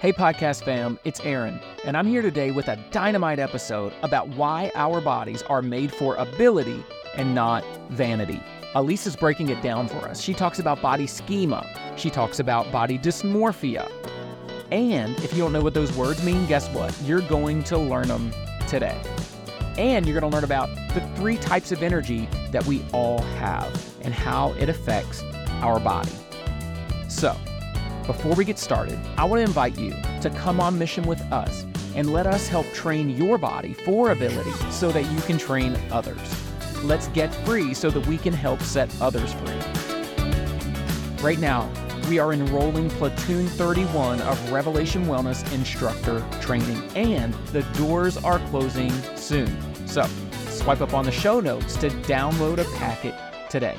Hey, podcast fam, it's Aaron, and I'm here today with a dynamite episode about why our bodies are made for ability and not vanity. Alisa's breaking it down for us. She talks about body schema, she talks about body dysmorphia. And if you don't know what those words mean, guess what? You're going to learn them today. And you're going to learn about the three types of energy that we all have and how it affects our body. So, before we get started, I want to invite you to come on mission with us and let us help train your body for ability so that you can train others. Let's get free so that we can help set others free. Right now, we are enrolling Platoon 31 of Revelation Wellness Instructor Training, and the doors are closing soon. So, swipe up on the show notes to download a packet today.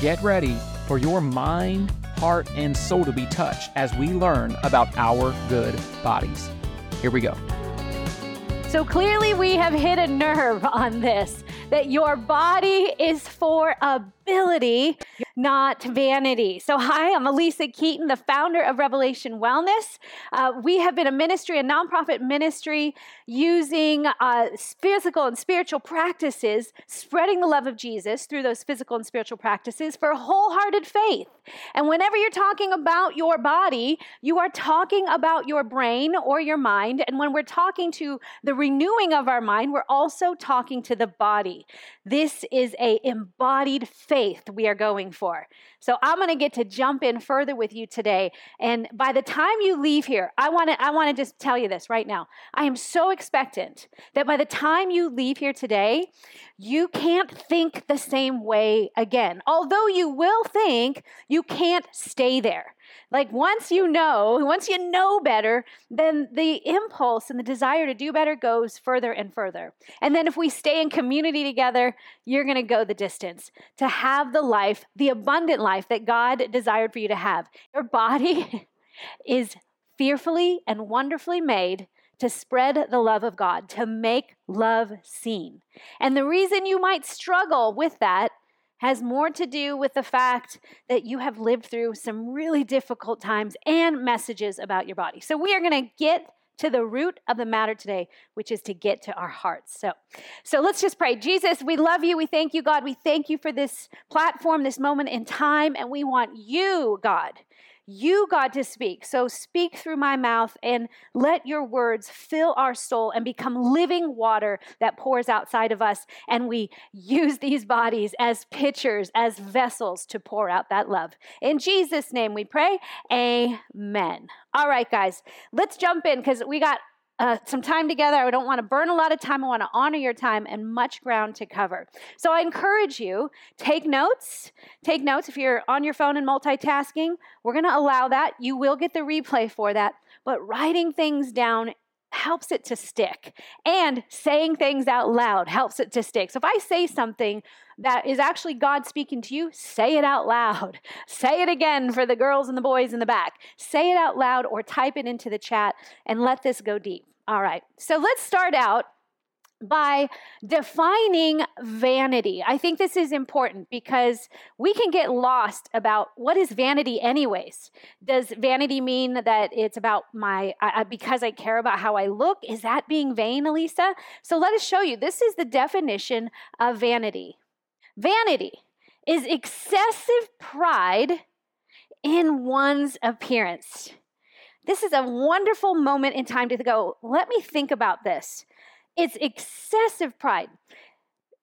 Get ready for your mind heart, and soul to be touched as we learn about our good bodies. Here we go. So clearly, we have hit a nerve on this that your body is for ability, not vanity. So, hi, I'm Alisa Keeton, the founder of Revelation Wellness. Uh, we have been a ministry, a nonprofit ministry, using uh, physical and spiritual practices, spreading the love of Jesus through those physical and spiritual practices for wholehearted faith. And whenever you're talking about your body, you are talking about your brain or your mind. And when we're talking to the renewing of our mind, we're also talking to the body. This is a embodied faith we are going for. So I'm going to get to jump in further with you today. And by the time you leave here, I want to I want to just tell you this right now. I am so expectant that by the time you leave here today, you can't think the same way again. Although you will think, you can't stay there. Like once you know, once you know better, then the impulse and the desire to do better goes further and further. And then if we stay in community together, you're going to go the distance to have the life, the abundant life that God desired for you to have. Your body is fearfully and wonderfully made to spread the love of God, to make love seen. And the reason you might struggle with that has more to do with the fact that you have lived through some really difficult times and messages about your body. So we are going to get to the root of the matter today, which is to get to our hearts. So, so let's just pray. Jesus, we love you. We thank you, God. We thank you for this platform, this moment in time, and we want you, God, you, God, to speak. So speak through my mouth and let your words fill our soul and become living water that pours outside of us. And we use these bodies as pitchers, as vessels to pour out that love. In Jesus' name we pray. Amen. All right, guys, let's jump in because we got uh, some time together. I don't want to burn a lot of time. I want to honor your time and much ground to cover. So I encourage you, take notes. Take notes if you're on your phone and multitasking. We're going to allow that. You will get the replay for that. But writing things down helps it to stick. And saying things out loud helps it to stick. So if I say something that is actually God speaking to you, say it out loud. Say it again for the girls and the boys in the back. Say it out loud or type it into the chat and let this go deep. All right. So let's start out by defining vanity. I think this is important because we can get lost about what is vanity anyways. Does vanity mean that it's about my I, because I care about how I look? Is that being vain, Alisa? So let us show you. This is the definition of vanity. Vanity is excessive pride in one's appearance. This is a wonderful moment in time to go, let me think about this. It's excessive pride.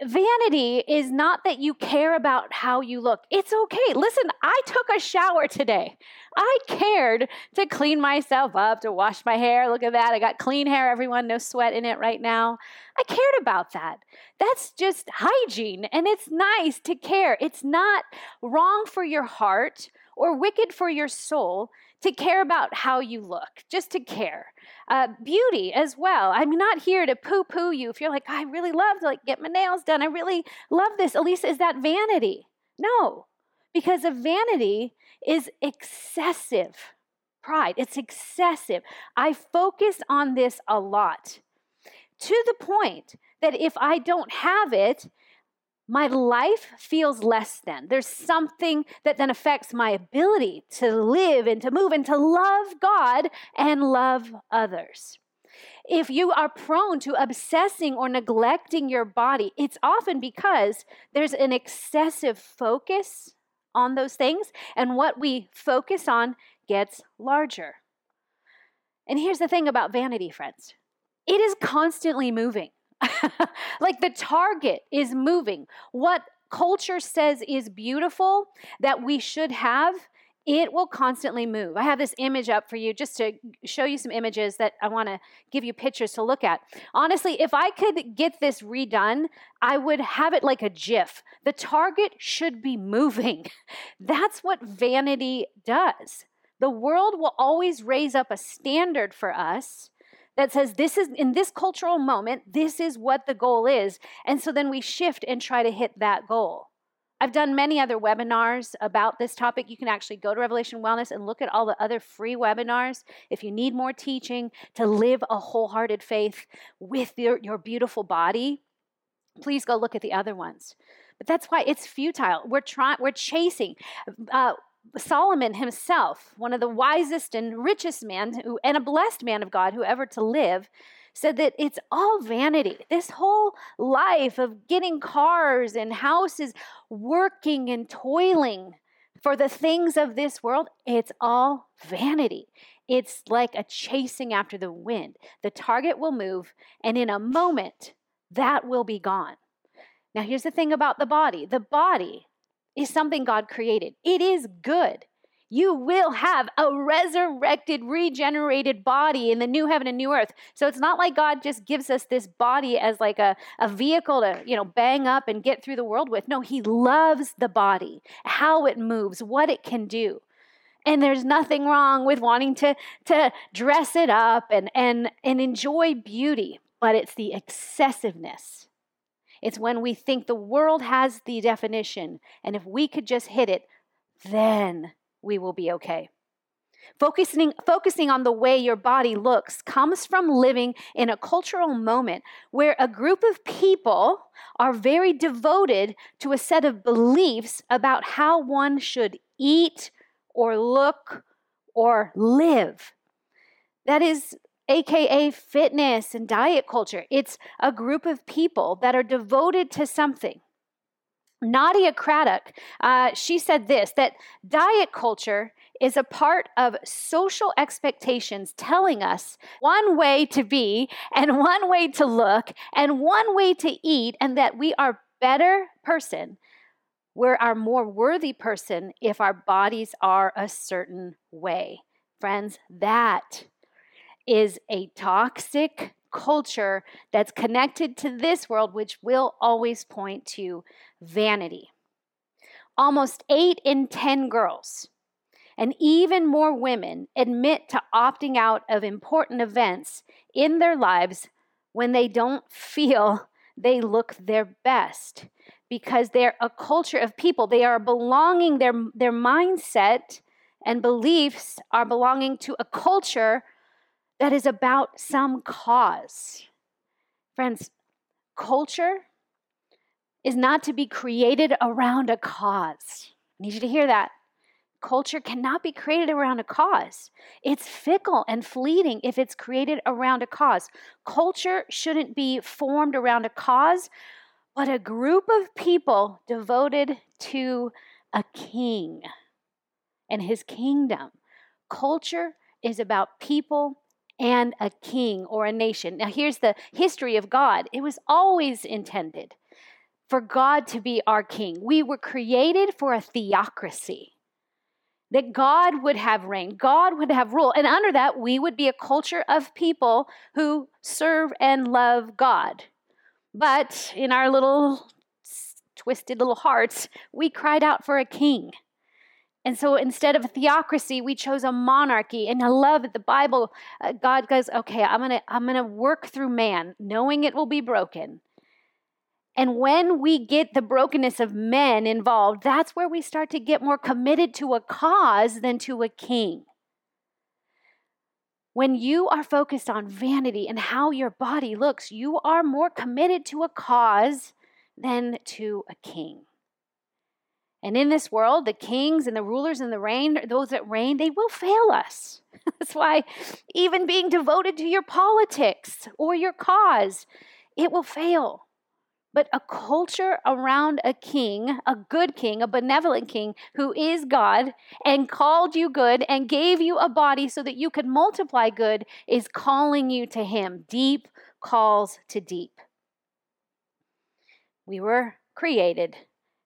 Vanity is not that you care about how you look. It's okay. Listen, I took a shower today. I cared to clean myself up, to wash my hair. Look at that. I got clean hair, everyone. No sweat in it right now. I cared about that. That's just hygiene, and it's nice to care. It's not wrong for your heart or wicked for your soul to care about how you look, just to care. Uh, beauty as well. I'm not here to poo poo you. If you're like, I really love to like get my nails done, I really love this. Alisa, is that vanity? No, because a vanity is excessive pride. It's excessive. I focus on this a lot to the point that if I don't have it, my life feels less than. There's something that then affects my ability to live and to move and to love God and love others. If you are prone to obsessing or neglecting your body, it's often because there's an excessive focus on those things, and what we focus on gets larger. And here's the thing about vanity, friends it is constantly moving. like the target is moving. What culture says is beautiful that we should have, it will constantly move. I have this image up for you just to show you some images that I want to give you pictures to look at. Honestly, if I could get this redone, I would have it like a GIF. The target should be moving. That's what vanity does. The world will always raise up a standard for us that says this is in this cultural moment, this is what the goal is. And so then we shift and try to hit that goal. I've done many other webinars about this topic. You can actually go to Revelation Wellness and look at all the other free webinars if you need more teaching to live a wholehearted faith with your, your beautiful body. Please go look at the other ones. But that's why it's futile. We're trying, we're chasing. Uh, Solomon himself, one of the wisest and richest men who, and a blessed man of God who ever to live, said that it's all vanity. This whole life of getting cars and houses, working and toiling for the things of this world, it's all vanity. It's like a chasing after the wind. The target will move, and in a moment, that will be gone. Now, here's the thing about the body the body is something God created. It is good. You will have a resurrected, regenerated body in the new heaven and new earth. So it's not like God just gives us this body as like a, a vehicle to, you know, bang up and get through the world with. No, He loves the body, how it moves, what it can do. And there's nothing wrong with wanting to, to dress it up and, and, and enjoy beauty, but it's the excessiveness it's when we think the world has the definition, and if we could just hit it, then we will be okay. Focusing, focusing on the way your body looks comes from living in a cultural moment where a group of people are very devoted to a set of beliefs about how one should eat or look or live. That is aka fitness and diet culture. It's a group of people that are devoted to something. Nadia Craddock, uh, she said this that diet culture is a part of social expectations telling us one way to be and one way to look and one way to eat, and that we are better person. We're our more worthy person if our bodies are a certain way. Friends, that is a toxic culture that's connected to this world, which will always point to vanity. Almost eight in 10 girls and even more women admit to opting out of important events in their lives when they don't feel they look their best because they're a culture of people. They are belonging, their, their mindset and beliefs are belonging to a culture that is about some cause. Friends, culture is not to be created around a cause. I need you to hear that. Culture cannot be created around a cause. It's fickle and fleeting if it's created around a cause. Culture shouldn't be formed around a cause, but a group of people devoted to a king and his kingdom. Culture is about people and a king or a nation. Now, here's the history of God it was always intended for God to be our king. We were created for a theocracy. That God would have reign, God would have rule. And under that, we would be a culture of people who serve and love God. But in our little twisted little hearts, we cried out for a king. And so instead of a theocracy, we chose a monarchy. And I love that the Bible, uh, God goes, okay, I'm going to I'm going to work through man, knowing it will be broken. And when we get the brokenness of men involved, that's where we start to get more committed to a cause than to a king. When you are focused on vanity and how your body looks, you are more committed to a cause than to a king. And in this world, the kings and the rulers and the reign, those that reign, they will fail us. That's why even being devoted to your politics or your cause, it will fail. But a culture around a king, a good king, a benevolent king who is God and called you good and gave you a body so that you could multiply good is calling you to him. Deep calls to deep. We were created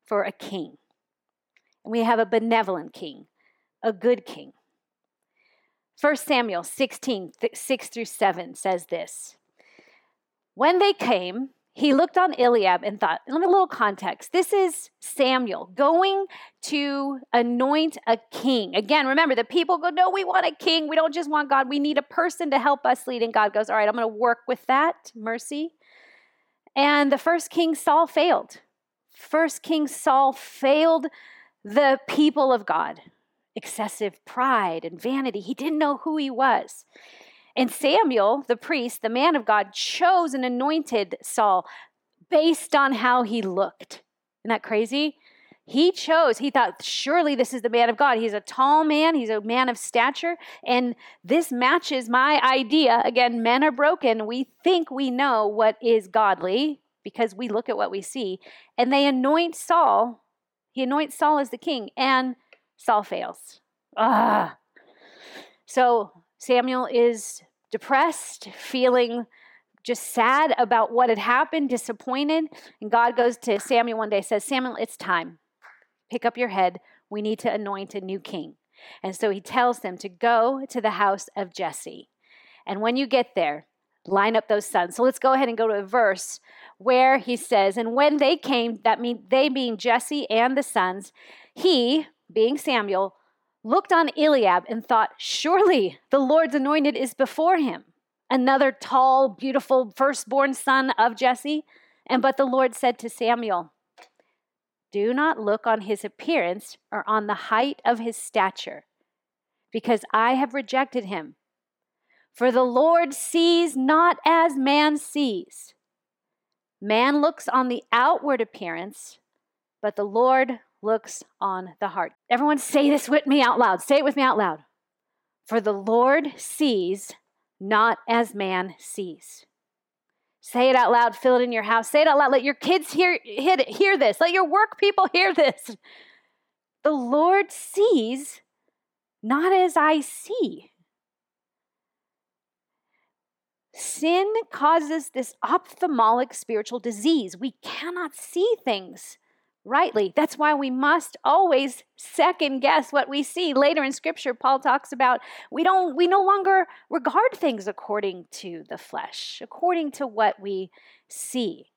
for a king. We have a benevolent king, a good king. 1 Samuel 16, 6 through 7 says this When they came, he looked on Eliab and thought, let me a little context. This is Samuel going to anoint a king. Again, remember, the people go, no, we want a king. We don't just want God. We need a person to help us lead. And God goes, all right, I'm going to work with that mercy. And the first king, Saul, failed. First king, Saul failed the people of God. Excessive pride and vanity. He didn't know who he was. And Samuel, the priest, the man of God, chose and anointed Saul based on how he looked. Isn't that crazy? He chose, he thought, surely this is the man of God. He's a tall man, he's a man of stature, and this matches my idea. Again, men are broken. We think we know what is godly because we look at what we see. And they anoint Saul. He anoints Saul as the king, and Saul fails. Ah. So Samuel is depressed, feeling just sad about what had happened, disappointed. And God goes to Samuel one day, says, Samuel, it's time. Pick up your head. We need to anoint a new king. And so he tells them to go to the house of Jesse. And when you get there, line up those sons. So let's go ahead and go to a verse where he says, And when they came, that mean they being Jesse and the sons, he, being Samuel, looked on Eliab and thought, Surely the Lord's anointed is before him. Another tall, beautiful firstborn son of Jesse. And but the Lord said to Samuel, Do not look on his appearance or on the height of his stature, because I have rejected him. For the Lord sees not as man sees. Man looks on the outward appearance, but the Lord looks on the heart. Everyone say this with me out loud. Say it with me out loud. For the Lord sees not as man sees. Say it out loud. Fill it in your house. Say it out loud. Let your kids hear, hear this. Let your work people hear this. The Lord sees not as I see. Sin causes this ophthalmic spiritual disease. We cannot see things rightly. That's why we must always second guess what we see. Later in scripture Paul talks about we don't we no longer regard things according to the flesh, according to what we see.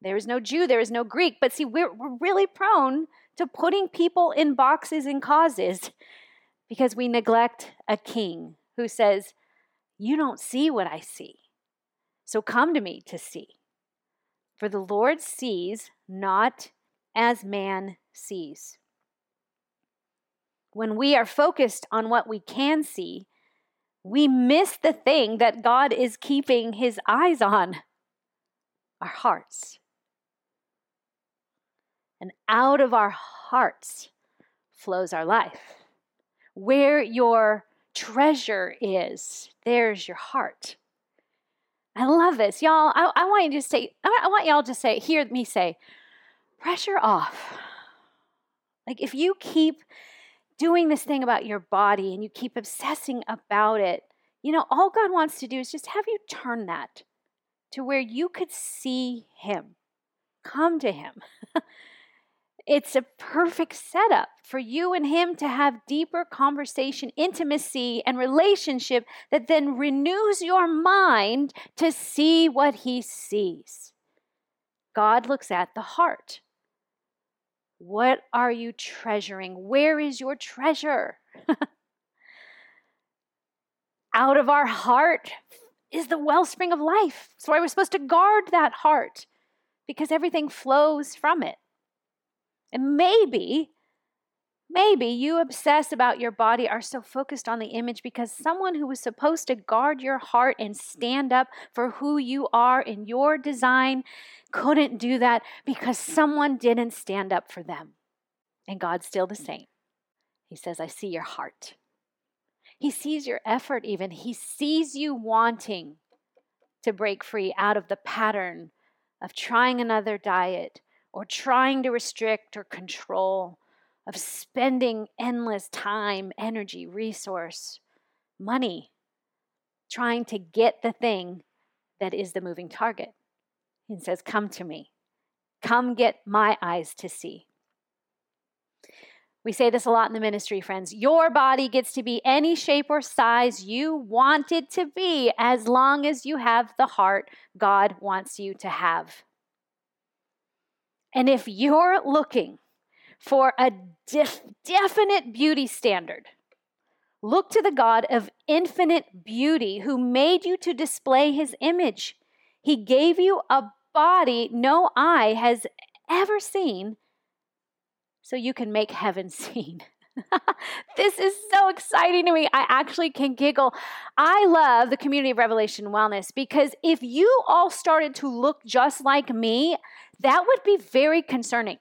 There is no Jew, there is no Greek, but see we're we're really prone to putting people in boxes and causes because we neglect a king who says, "You don't see what I see. So come to me to see." For the Lord sees not as man sees. When we are focused on what we can see, we miss the thing that God is keeping his eyes on our hearts. And out of our hearts flows our life. Where your treasure is, there's your heart. I love this. Y'all, I, I want you to say, I want y'all to say, hear me say, pressure off. Like if you keep doing this thing about your body and you keep obsessing about it, you know, all God wants to do is just have you turn that to where you could see Him, come to Him. it's a perfect setup for you and Him to have deeper conversation, intimacy, and relationship that then renews your mind to see what He sees. God looks at the heart. What are you treasuring? Where is your treasure? Out of our heart is the wellspring of life. That's why we're supposed to guard that heart because everything flows from it. And maybe, Maybe you obsess about your body, are so focused on the image because someone who was supposed to guard your heart and stand up for who you are in your design couldn't do that because someone didn't stand up for them. And God's still the same. He says, I see your heart. He sees your effort, even. He sees you wanting to break free out of the pattern of trying another diet or trying to restrict or control, of spending endless time, energy, resource, money, trying to get the thing that is the moving target. He says, Come to me. Come get my eyes to see. We say this a lot in the ministry, friends. Your body gets to be any shape or size you want it to be as long as you have the heart God wants you to have. And if you're looking for a def- definite beauty standard, look to the God of infinite beauty who made you to display his image. He gave you a body no eye has ever seen so you can make heaven seen. this is so exciting to me. I actually can giggle. I love the community of Revelation Wellness because if you all started to look just like me, that would be very concerning.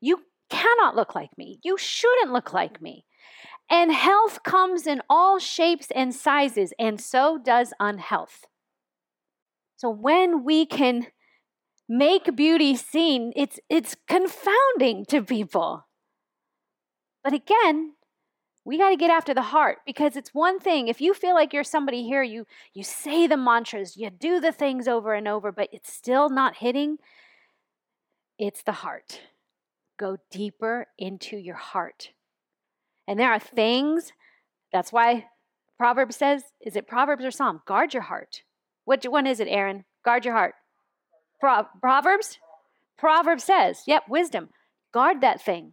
You cannot look like me. You shouldn't look like me. And health comes in all shapes and sizes, and so does unhealth. So when we can make beauty seen, it's, it's confounding to people. But again, we got to get after the heart because it's one thing if you feel like you're somebody here you you say the mantras you do the things over and over but it's still not hitting it's the heart go deeper into your heart and there are things that's why proverbs says is it proverbs or psalm guard your heart which one is it aaron guard your heart Pro- Proverbs? Proverbs says, yep, wisdom. Guard that thing.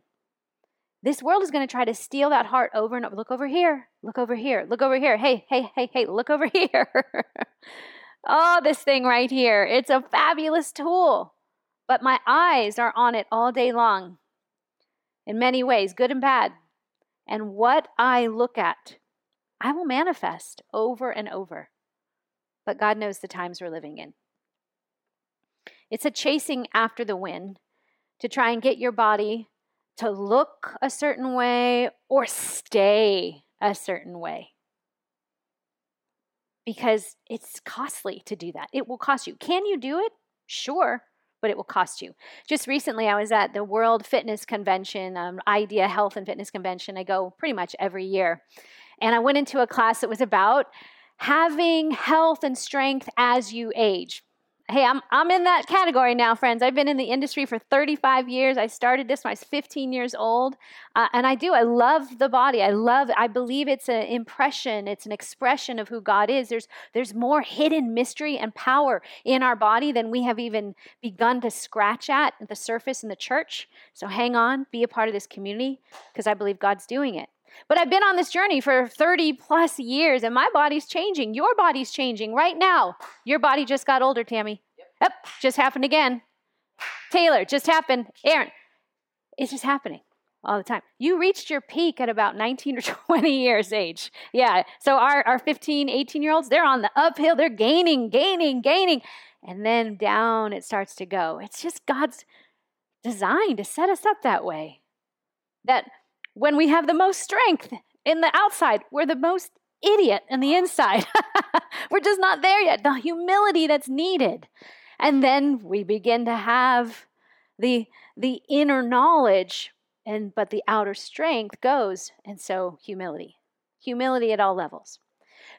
This world is going to try to steal that heart over and over. Look over here. Look over here. Look over here. Hey, hey, hey, hey, look over here. oh, this thing right here. It's a fabulous tool. But my eyes are on it all day long in many ways, good and bad. And what I look at, I will manifest over and over. But God knows the times we're living in. It's a chasing after the wind to try and get your body to look a certain way or stay a certain way. Because it's costly to do that. It will cost you. Can you do it? Sure, but it will cost you. Just recently, I was at the World Fitness Convention, um, Idea Health and Fitness Convention. I go pretty much every year. And I went into a class that was about having health and strength as you age hey, I'm, I'm in that category now, friends. I've been in the industry for 35 years. I started this when I was 15 years old. Uh, and I do. I love the body. I love, I believe it's an impression, it's an expression of who God is. There's, there's more hidden mystery and power in our body than we have even begun to scratch at the surface in the church. So hang on, be a part of this community because I believe God's doing it. But I've been on this journey for 30 plus years and my body's changing. Your body's changing right now. Your body just got older, Tammy. Yep, yep just happened again. Taylor, just happened. Aaron, it's just happening all the time. You reached your peak at about 19 or 20 years age. Yeah. So our, our 15, 18 year olds, they're on the uphill. They're gaining, gaining, gaining. And then down it starts to go. It's just God's design to set us up that way. That when we have the most strength in the outside, we're the most idiot in the inside. we're just not there yet. The humility that's needed. And then we begin to have the the inner knowledge and but the outer strength goes and so humility. Humility at all levels.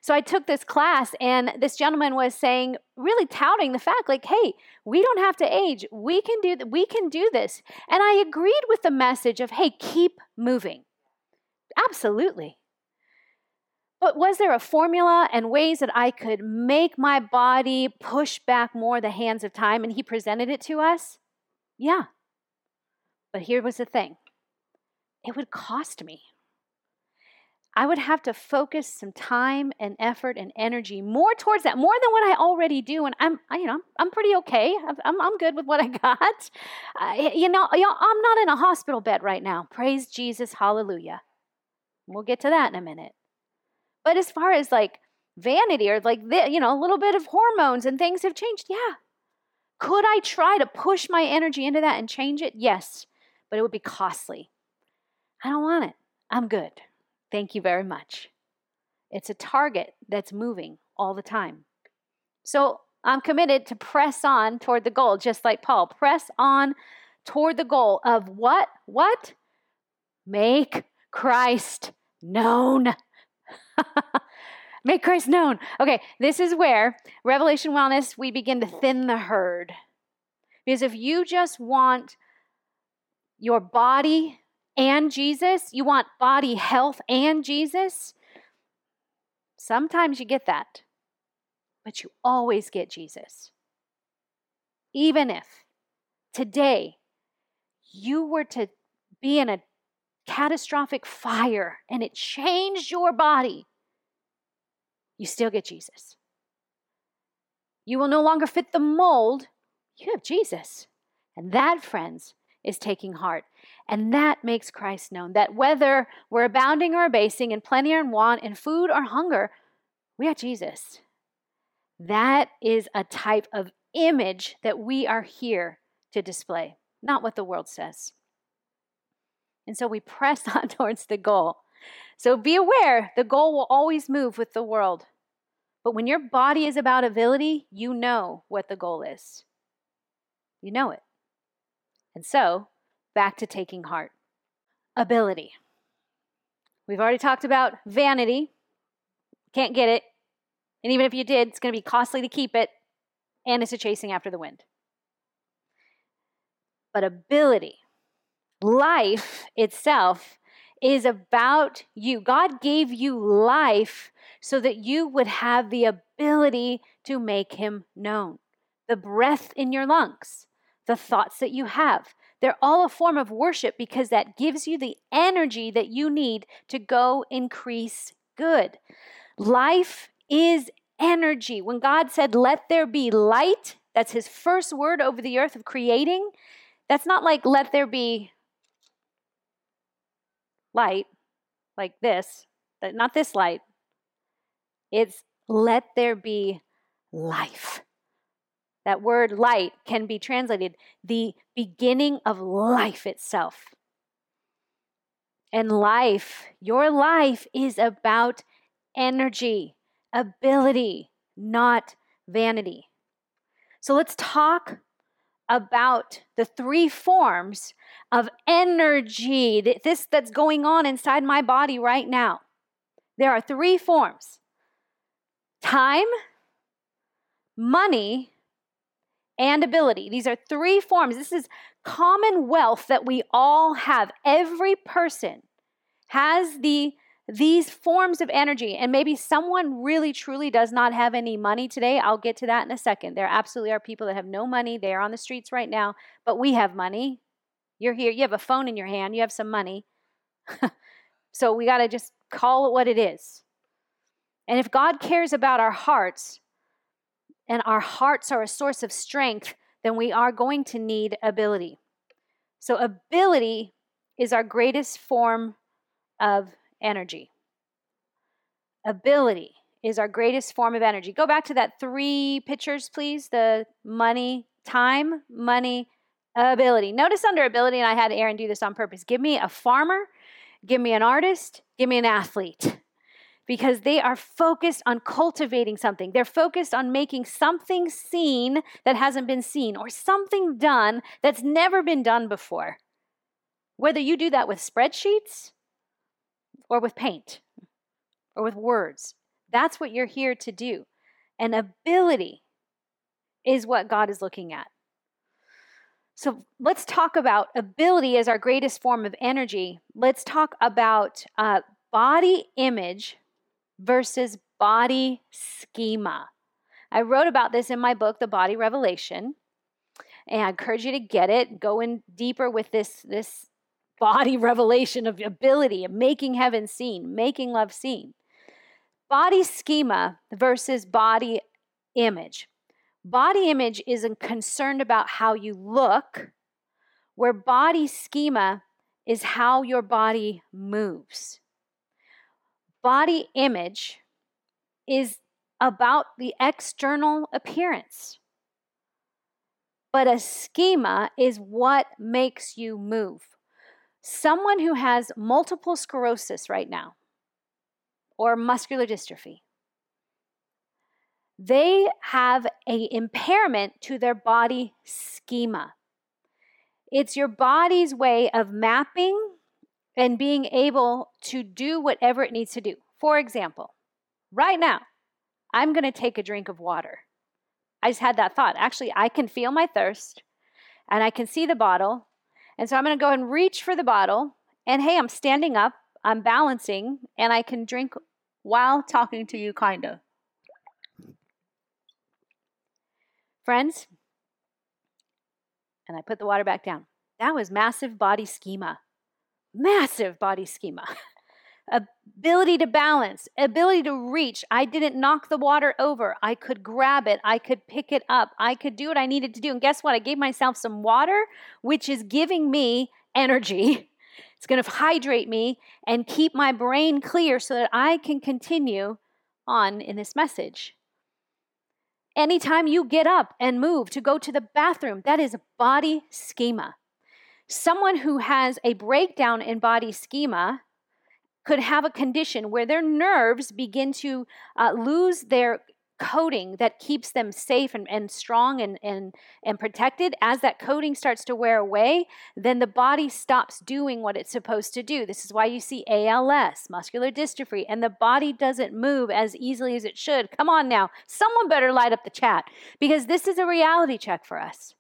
So I took this class, and this gentleman was saying, really touting the fact, like, "Hey, we don't have to age. We can do th- we can do this." And I agreed with the message of, "Hey, keep moving." Absolutely. But was there a formula and ways that I could make my body push back more the hands of time? And he presented it to us? Yeah. But here was the thing it would cost me. I would have to focus some time and effort and energy more towards that, more than what I already do. And I'm, I, you know, I'm pretty okay. I'm, I'm good with what I got. Uh, you know, you know, I'm not in a hospital bed right now. Praise Jesus, hallelujah. We'll get to that in a minute. But as far as like vanity or like the, you know, a little bit of hormones and things have changed, yeah. Could I try to push my energy into that and change it? Yes, but it would be costly. I don't want it. I'm good. Thank you very much. It's a target that's moving all the time. So I'm committed to press on toward the goal, just like Paul. Press on toward the goal of what? What? Make Christ known. Make Christ known. Okay, this is where Revelation Wellness, we begin to thin the herd. Because if you just want your body and Jesus, you want body health and Jesus, sometimes you get that, but you always get Jesus. Even if today you were to be in a catastrophic fire and it changed your body, you still get Jesus. You will no longer fit the mold. You have Jesus. And that, friends, is taking heart. And that makes Christ known that whether we're abounding or abasing, in plenty or in want, in food or hunger, we have Jesus. That is a type of image that we are here to display, not what the world says. And so we press on towards the goal. So be aware the goal will always move with the world. But when your body is about ability, you know what the goal is. You know it. And so, back to taking heart. Ability. We've already talked about vanity. Can't get it. And even if you did, it's going to be costly to keep it. And it's a chasing after the wind. But ability, life itself, is about you. God gave you life so that you would have the ability to make Him known. The breath in your lungs, the thoughts that you have. They're all a form of worship because that gives you the energy that you need to go increase good. Life is energy. When God said, Let there be light, that's his first word over the earth of creating. That's not like, Let there be light, like this, not this light. It's, Let there be life. That word light can be translated the beginning of life itself. And life, your life is about energy, ability, not vanity. So let's talk about the three forms of energy that this that's going on inside my body right now. There are three forms. Time, money, and ability. These are three forms. This is common wealth that we all have. Every person has the these forms of energy and maybe someone really truly does not have any money today. I'll get to that in a second. There absolutely are people that have no money. They are on the streets right now but we have money. You're here. You have a phone in your hand. You have some money. So we got to just call it what it is. And if god cares about our hearts and our hearts are a source of strength, then we are going to need ability. So, ability is our greatest form of energy. Ability is our greatest form of energy. Go back to that three pictures, please the money, time, money, ability. Notice under ability, and I had Aaron do this on purpose give me a farmer, give me an artist, give me an athlete because they are focused on cultivating something. They're focused on making something seen that hasn't been seen or something done that's never been done before. Whether you do that with spreadsheets or with paint or with words, that's what you're here to do. And ability is what God is looking at. So let's talk about ability as our greatest form of energy. Let's talk about uh, body image versus body schema. I wrote about this in my book, The Body Revelation, and I encourage you to get it. Go in deeper with this, this body revelation of ability of making heaven seen, making love seen. Body schema versus body image. Body image is concerned about how you look, where body schema is how your body moves. Body image is about the external appearance. But a schema is what makes you move. Someone who has multiple sclerosis right now or muscular dystrophy, they have a impairment to their body schema. It's your body's way of mapping and being able to do whatever it needs to do. For example, right now, I'm going to take a drink of water. I just had that thought. Actually, I can feel my thirst and I can see the bottle. And so I'm going to go and reach for the bottle. And hey, I'm standing up, I'm balancing, and I can drink while talking to you, kind of. Friends, and I put the water back down. That was massive body schema. Massive body schema. ability to balance, ability to reach. I didn't knock the water over. I could grab it. I could pick it up. I could do what I needed to do. And guess what? I gave myself some water, which is giving me energy. It's going to hydrate me and keep my brain clear so that I can continue on in this message. Anytime you get up and move to go to the bathroom, that is body schema. Someone who has a breakdown in body schema could have a condition where their nerves begin to uh, lose their coating that keeps them safe and, and strong and, and, and protected, as that coating starts to wear away, then the body stops doing what it's supposed to do. This is why you see ALS, muscular dystrophy, and the body doesn't move as easily as it should. Come on now, someone better light up the chat because this is a reality check for us.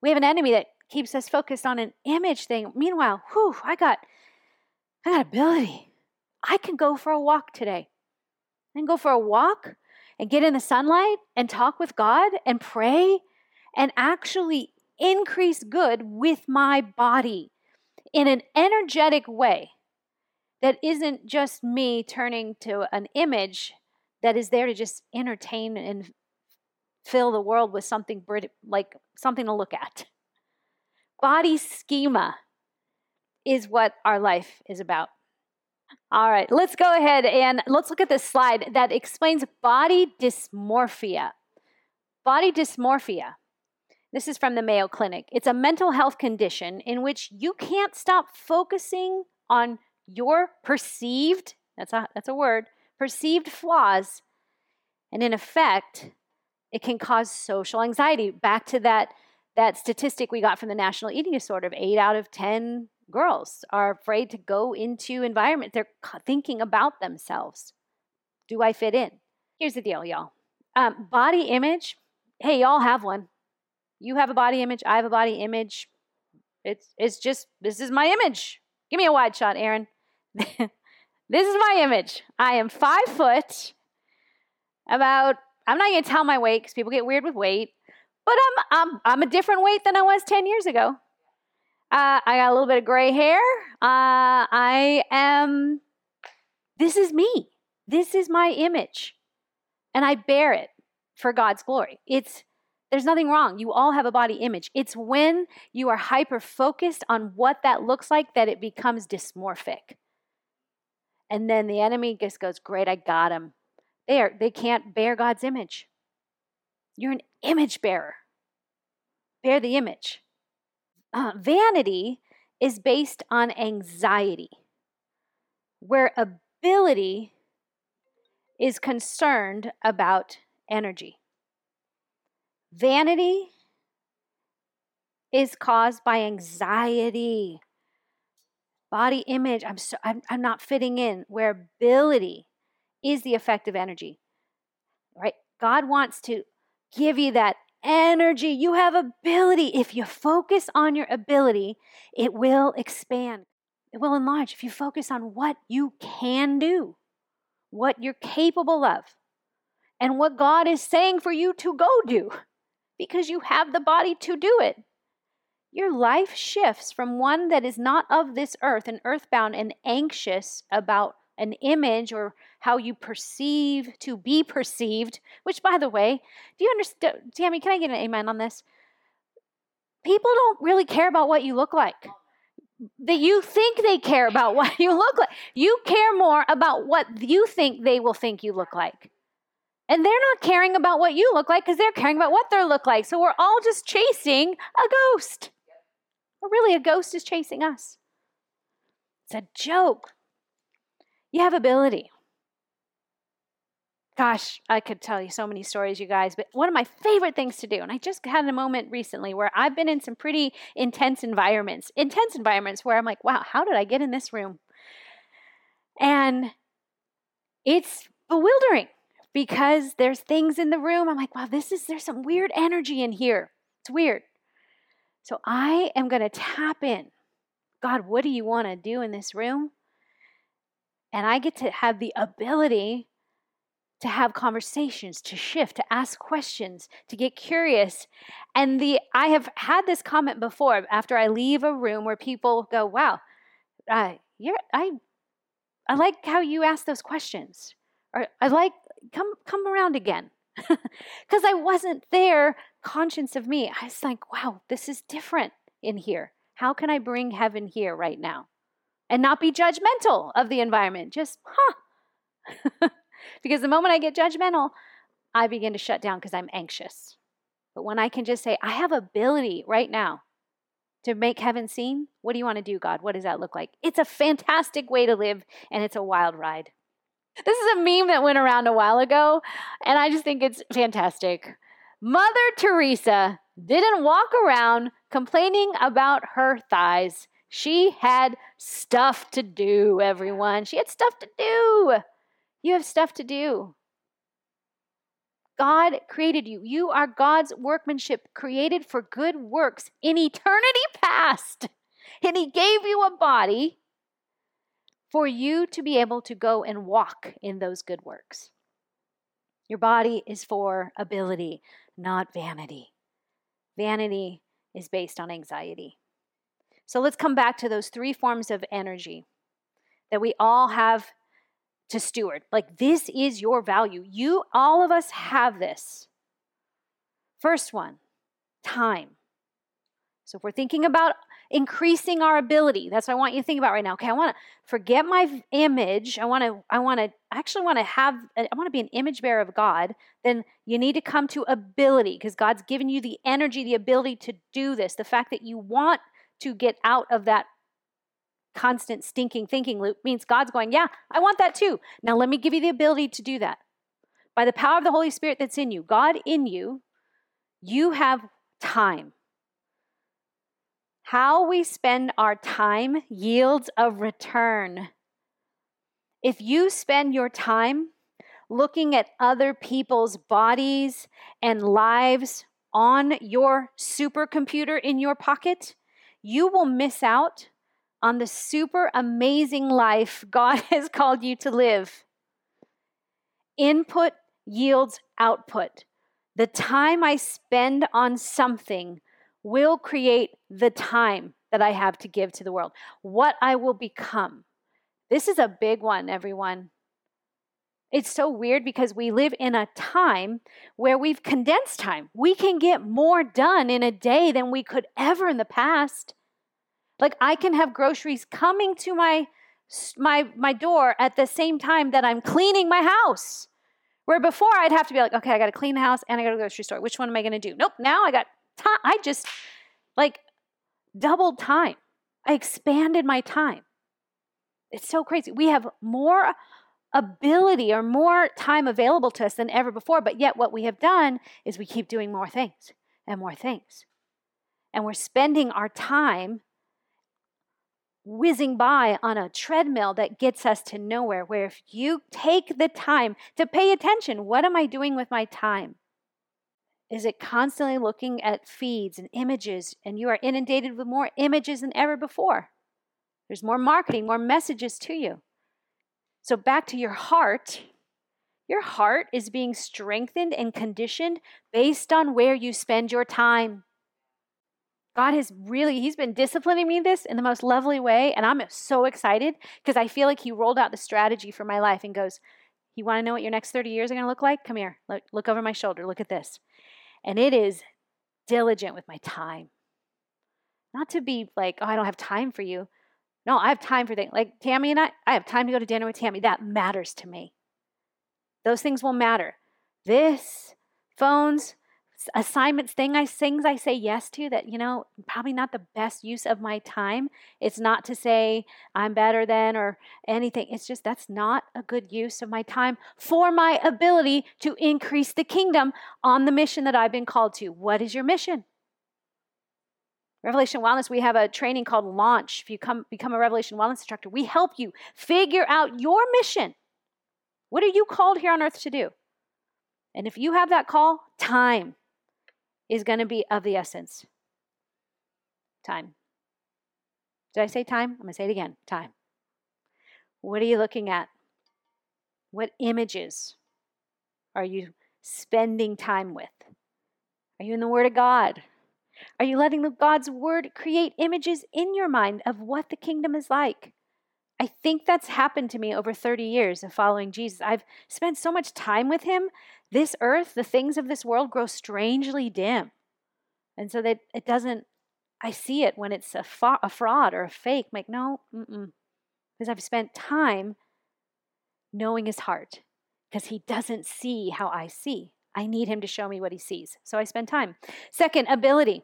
We have an enemy that keeps us focused on an image thing. Meanwhile, whew, I got I got ability. I can go for a walk today. Can go for a walk and get in the sunlight and talk with God and pray and actually increase good with my body in an energetic way that isn't just me turning to an image that is there to just entertain and fill the world with something like something to look at. Body schema is what our life is about. All right, let's go ahead and let's look at this slide that explains body dysmorphia. Body dysmorphia. This is from the Mayo Clinic. It's a mental health condition in which you can't stop focusing on your perceived, that's a, that's a word, perceived flaws. And in effect, it can cause social anxiety. Back to that, that statistic we got from the National Eating Disorder of eight out of 10 girls are afraid to go into environment. They're thinking about themselves. Do I fit in? Here's the deal, y'all. Um, body image. Hey, y'all have one. You have a body image. I have a body image. It's it's just this is my image. Give me a wide shot, Aaron. this is my image. I am five foot. About I'm not to tell my weight because people get weird with weight, but I'm I'm I'm a different weight than I was ten years ago. Uh, I got a little bit of gray hair. Uh, I am, this is me. This is my image. And I bear it for God's glory. It's, there's nothing wrong. You all have a body image. It's when you are hyper focused on what that looks like that it becomes dysmorphic. And then the enemy just goes, Great, I got him. They, are, they can't bear God's image. You're an image bearer. Bear the image. Uh, vanity is based on anxiety, where ability is concerned about energy. Vanity is caused by anxiety, body image. I'm, so, I'm, I'm not fitting in, where ability is the effective energy, right? God wants to give you that energy, you have ability. If you focus on your ability, it will expand, it will enlarge. If you focus on what you can do, what you're capable of, and what God is saying for you to go do, because you have the body to do it. your life shifts from one that is not of this earth and earthbound and anxious about an image or how you perceive to be perceived, which, by the way, do you understand? Tammy, can I get an amen on this? People don't really care about what you look like. That you think they care about what you look like. You care more about what you think they will think you look like. And they're not caring about what you look like because they're caring about what they look like. So we're all just chasing a ghost. Or really, a ghost is chasing us. It's a joke. You have ability. Gosh, I could tell you so many stories, you guys, but one of my favorite things to do, and I just had a moment recently where I've been in some pretty intense environments, intense environments where I'm like, wow, how did I get in this room? And it's bewildering because there's things in the room. I'm like, wow, this is, there's some weird energy in here. It's weird. So I am going to tap in. God, what do you want to do in this room? And I get to have the ability to have conversations, to shift, to ask questions, to get curious. And the I have had this comment before after I leave a room where people go, "Wow, uh, you're I I like how you ask those questions." Or I like come come around again. Cuz I wasn't there conscious of me. I was like, "Wow, this is different in here. How can I bring heaven here right now?" And not be judgmental of the environment. Just, huh. because the moment I get judgmental, I begin to shut down because I'm anxious. But when I can just say, I have ability right now to make heaven seen, what do you want to do, God? What does that look like? It's a fantastic way to live, and it's a wild ride. This is a meme that went around a while ago, and I just think it's fantastic. Mother Teresa didn't walk around complaining about her thighs. She had stuff to do, everyone. She had stuff to do. You have stuff to do. God created you. You are God's workmanship, created for good works in eternity past. And He gave you a body for you to be able to go and walk in those good works. Your body is for ability, not vanity. Vanity is based on anxiety. So let's come back to those three forms of energy that we all have to steward. Like, this is your value. You, all of us have this. First one, time. So if we're thinking about increasing our ability, that's what I want you to think about right now. Okay, I want to forget my image. I want to, I want to I actually want to have, uh, I want to be an image bearer of God. Then you need to come to ability because God's given you the energy, the ability to do this. The fact that you want to get out of that constant stinking thinking loop means God's going, Yeah, I want that too. Now let me give you the ability to do that. By the power of the Holy Spirit that's in you, God in you, you have time. How we spend our time yields a return. If you spend your time looking at other people's bodies and lives on your supercomputer in your pocket, you will miss out on the super amazing life God has called you to live. Input yields output. The time I spend on something will create the time that I have to give to the world, what I will become. This is a big one, everyone. It's so weird because we live in a time where we've condensed time. We can get more done in a day than we could ever in the past. Like I can have groceries coming to my my my door at the same time that I'm cleaning my house. Where before I'd have to be like, okay, I got to clean the house and I got to go to the grocery store. Which one am I going to do? Nope. Now I got time. I just like doubled time. I expanded my time. It's so crazy. We have more ability or more time available to us than ever before, but yet what we have done is we keep doing more things and more things. And we're spending our time whizzing by on a treadmill that gets us to nowhere. Where if you take the time to pay attention, what am I doing with my time? Is it constantly looking at feeds and images, and you are inundated with more images than ever before? There's more marketing, more messages to you. So, back to your heart. Your heart is being strengthened and conditioned based on where you spend your time. God has really, He's been disciplining me this in the most lovely way. And I'm so excited because I feel like He rolled out the strategy for my life and goes, You want to know what your next 30 years are going to look like? Come here. Look, look over my shoulder. Look at this. And it is diligent with my time. Not to be like, Oh, I don't have time for you. No, I have time for things. Like Tammy and I, I have time to go to dinner with Tammy. That matters to me. Those things will matter. This, phones, assignments, thing I things I say yes to that you know probably not the best use of my time. It's not to say I'm better than or anything. It's just that's not a good use of my time for my ability to increase the kingdom on the mission that I've been called to. What is your mission? Revelation Wellness, we have a training called Launch. If you come become a Revelation Wellness instructor, we help you figure out your mission. What are you called here on earth to do? And if you have that call, time is going to be of the essence. Time. Did I say time? I'm going to say it again. Time. What are you looking at? What images are you spending time with? Are you in the Word of God? Are you letting God's Word create images in your mind of what the kingdom is like? I think that's happened to me over 30 years of following Jesus. I've spent so much time with him. This earth, the things of this world grow strangely dim. And so that it doesn't, I see it when it's a, fa- a fraud or a fake. I'm like, no, because I've spent time knowing his heart because he doesn't see how I see. I need him to show me what he sees. So I spend time. Second, ability.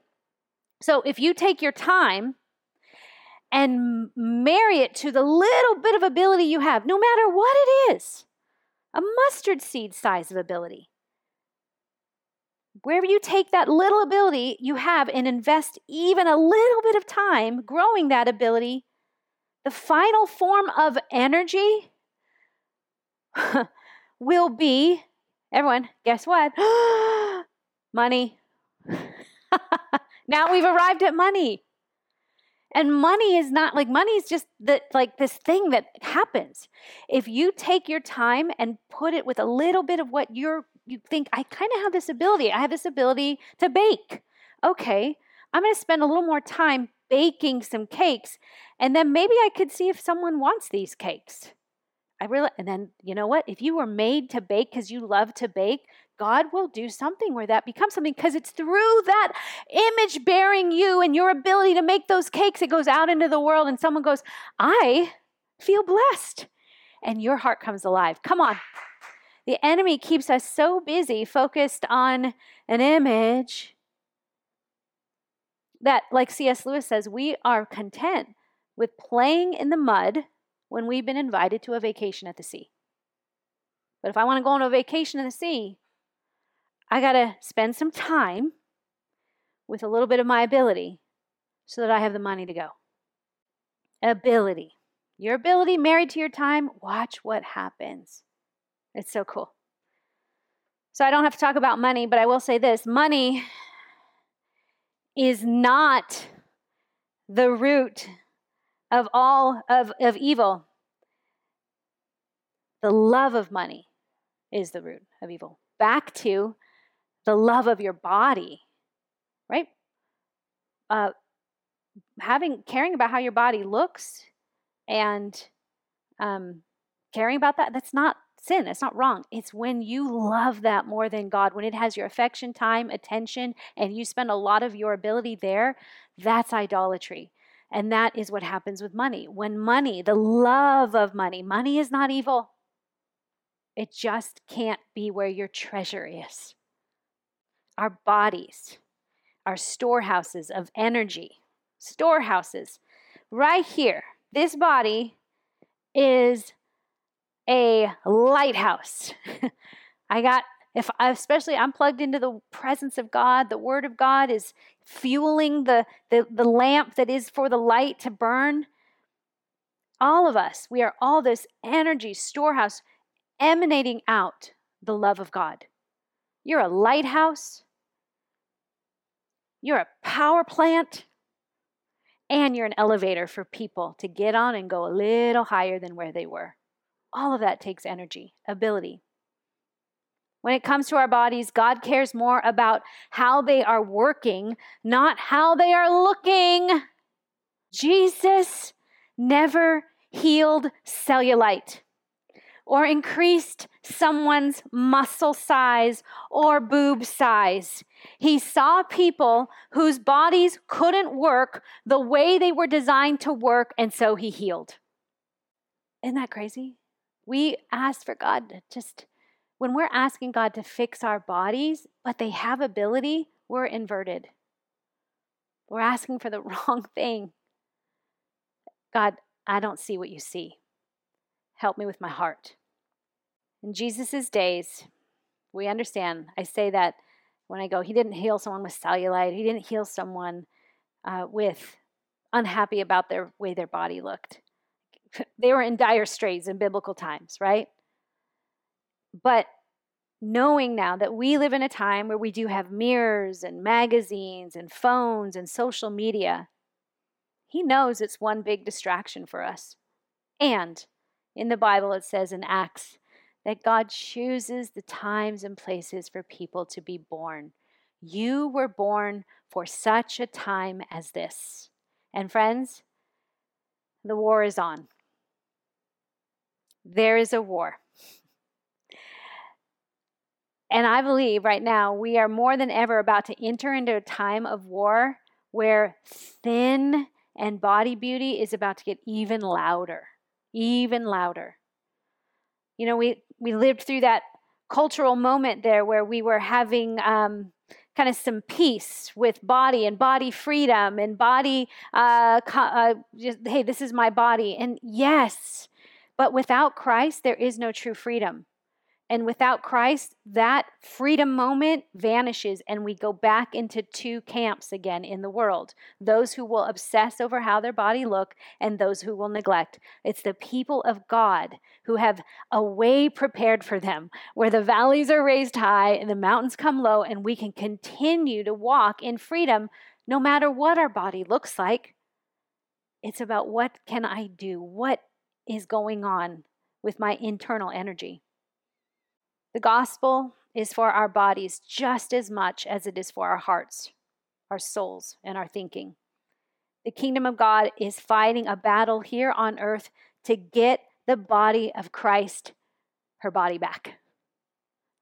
So if you take your time and marry it to the little bit of ability you have, no matter what it is, a mustard seed size of ability. Wherever you take that little ability you have and invest even a little bit of time growing that ability, the final form of energy will be everyone, guess what? money. now we've arrived at money. And money is not like money is just that like this thing that happens. If you take your time and put it with a little bit of what you're you think I kind of have this ability. I have this ability to bake. Okay, I'm going to spend a little more time baking some cakes and then maybe I could see if someone wants these cakes. I really and then you know what? If you were made to bake cuz you love to bake, God will do something where that becomes something because it's through that image bearing you and your ability to make those cakes. It goes out into the world and someone goes, I feel blessed. And your heart comes alive. Come on. The enemy keeps us so busy, focused on an image, that, like C.S. Lewis says, we are content with playing in the mud when we've been invited to a vacation at the sea. But if I want to go on a vacation in the sea, I got to spend some time with a little bit of my ability so that I have the money to go. Ability. Your ability married to your time, watch what happens. It's so cool. So I don't have to talk about money, but I will say this money is not the root of all of, of evil. The love of money is the root of evil. Back to the love of your body, right? Uh, having caring about how your body looks and um, caring about that that's not sin that's not wrong it's when you love that more than god when it has your affection time attention and you spend a lot of your ability there that's idolatry and that is what happens with money when money the love of money money is not evil it just can't be where your treasure is our bodies, our storehouses of energy, storehouses. Right here, this body is a lighthouse. I got if especially I'm plugged into the presence of God, the word of God is fueling the, the, the lamp that is for the light to burn. All of us, we are all this energy storehouse emanating out the love of God. You're a lighthouse. You're a power plant. And you're an elevator for people to get on and go a little higher than where they were. All of that takes energy, ability. When it comes to our bodies, God cares more about how they are working, not how they are looking. Jesus never healed cellulite or increased someone's muscle size or boob size. He saw people whose bodies couldn't work the way they were designed to work, and so he healed. Isn't that crazy? We ask for God to just, when we're asking God to fix our bodies, but they have ability, we're inverted. We're asking for the wrong thing. God, I don't see what you see. Help me with my heart. In Jesus' days, we understand. I say that when I go, He didn't heal someone with cellulite, He didn't heal someone uh, with unhappy about their way their body looked. they were in dire straits in biblical times, right? But knowing now that we live in a time where we do have mirrors and magazines and phones and social media, he knows it's one big distraction for us. And in the Bible, it says in Acts that God chooses the times and places for people to be born. You were born for such a time as this. And friends, the war is on. There is a war. And I believe right now we are more than ever about to enter into a time of war where thin and body beauty is about to get even louder, even louder. You know, we, we lived through that cultural moment there where we were having um, kind of some peace with body and body freedom and body, uh, uh, just, hey, this is my body. And yes, but without Christ, there is no true freedom. And without Christ, that freedom moment vanishes, and we go back into two camps again in the world those who will obsess over how their body look, and those who will neglect. It's the people of God who have a way prepared for them where the valleys are raised high and the mountains come low, and we can continue to walk in freedom no matter what our body looks like. It's about what can I do? What is going on with my internal energy? The gospel is for our bodies just as much as it is for our hearts, our souls, and our thinking. The kingdom of God is fighting a battle here on earth to get the body of Christ her body back.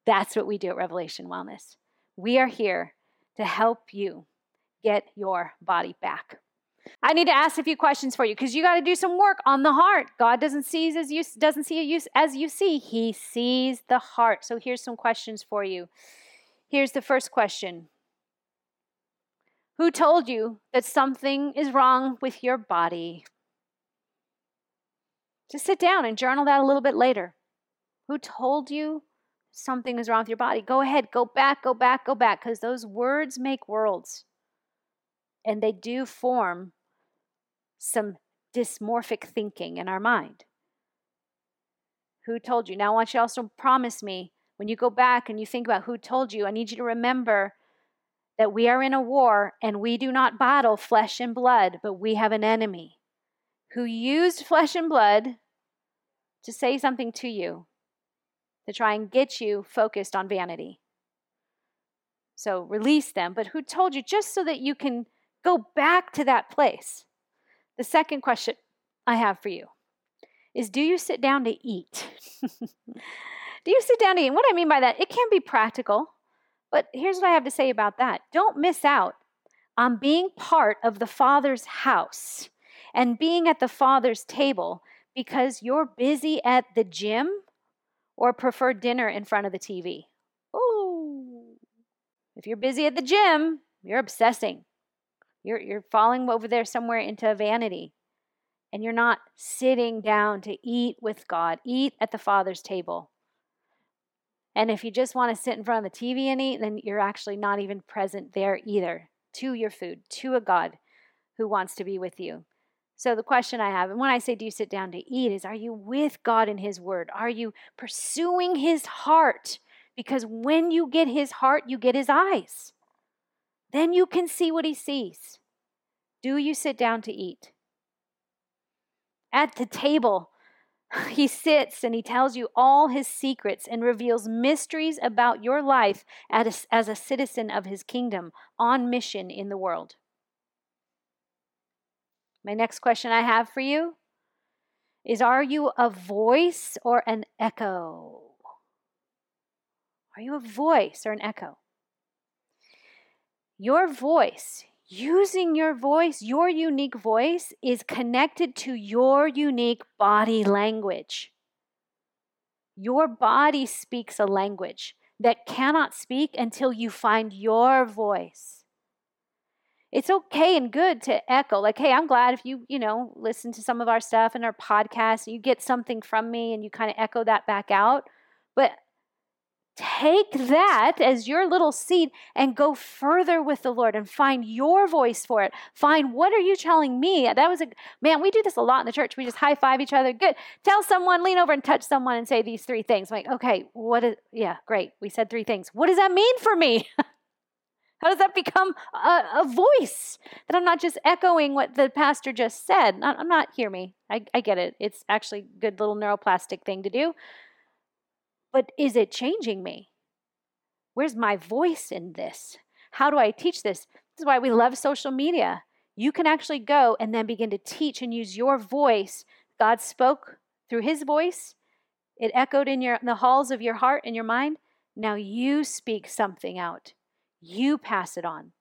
That's what we do at Revelation Wellness. We are here to help you get your body back. I need to ask a few questions for you because you got to do some work on the heart. God doesn't see as you doesn't see you as you see. He sees the heart. So here's some questions for you. Here's the first question. Who told you that something is wrong with your body? Just sit down and journal that a little bit later. Who told you something is wrong with your body? Go ahead, go back, go back, go back because those words make worlds and they do form some dysmorphic thinking in our mind. Who told you? Now, I want you also promise me when you go back and you think about who told you, I need you to remember that we are in a war and we do not battle flesh and blood, but we have an enemy who used flesh and blood to say something to you to try and get you focused on vanity. So release them, but who told you just so that you can Go back to that place. The second question I have for you is Do you sit down to eat? do you sit down to eat? And what I mean by that, it can be practical, but here's what I have to say about that. Don't miss out on being part of the Father's house and being at the Father's table because you're busy at the gym or prefer dinner in front of the TV. Oh, if you're busy at the gym, you're obsessing. You're, you're falling over there somewhere into vanity. And you're not sitting down to eat with God, eat at the Father's table. And if you just want to sit in front of the TV and eat, then you're actually not even present there either to your food, to a God who wants to be with you. So, the question I have, and when I say, do you sit down to eat, is are you with God in His Word? Are you pursuing His heart? Because when you get His heart, you get His eyes. Then you can see what he sees. Do you sit down to eat? At the table, He sits and he tells you all his secrets and reveals mysteries about your life as a, as a citizen of his kingdom on mission in the world. My next question I have for you is Are you a voice or an echo? Are you a voice or an echo? Your voice, using your voice, your unique voice, is connected to your unique body language. Your body speaks a language that cannot speak until you find your voice. It's okay and good to echo, like, hey, I'm glad if you, you know, listen to some of our stuff and our podcast, and you get something from me and you kind of echo that back out. But Take that as your little seed and go further with the Lord and find your voice for it. Find what are you telling me? That was a man, we do this a lot in the church. We just high five each other. Good. Tell someone, lean over and touch someone and say these three things. I'm like, okay, what is, yeah, great. We said three things. What does that mean for me? How does that become a, a, voice that I'm not just echoing what the pastor just said? I'm not, hear me. I, I get it. It's actually a good little neuroplastic thing to do. But is it changing me? Where's my voice in this? How do I teach this? This is why we love social media. You can actually go and then begin to teach and use your voice. God spoke through his voice. It echoed in your in the halls of your heart and your mind. Now you speak something out. You pass it on.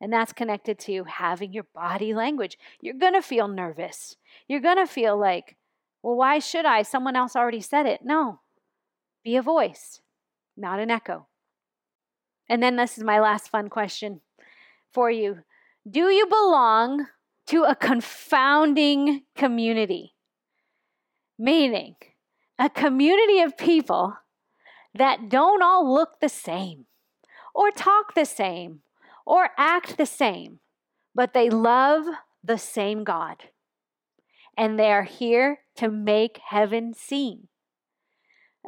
And that's connected to having your body language. You're going to feel nervous. You're going to feel like, well, why should I? Someone else already said it. No, be a voice, not an echo. And then this is my last fun question for you Do you belong to a confounding community? Meaning, a community of people that don't all look the same, or talk the same, or act the same, but they love the same God. And they are here to make heaven seen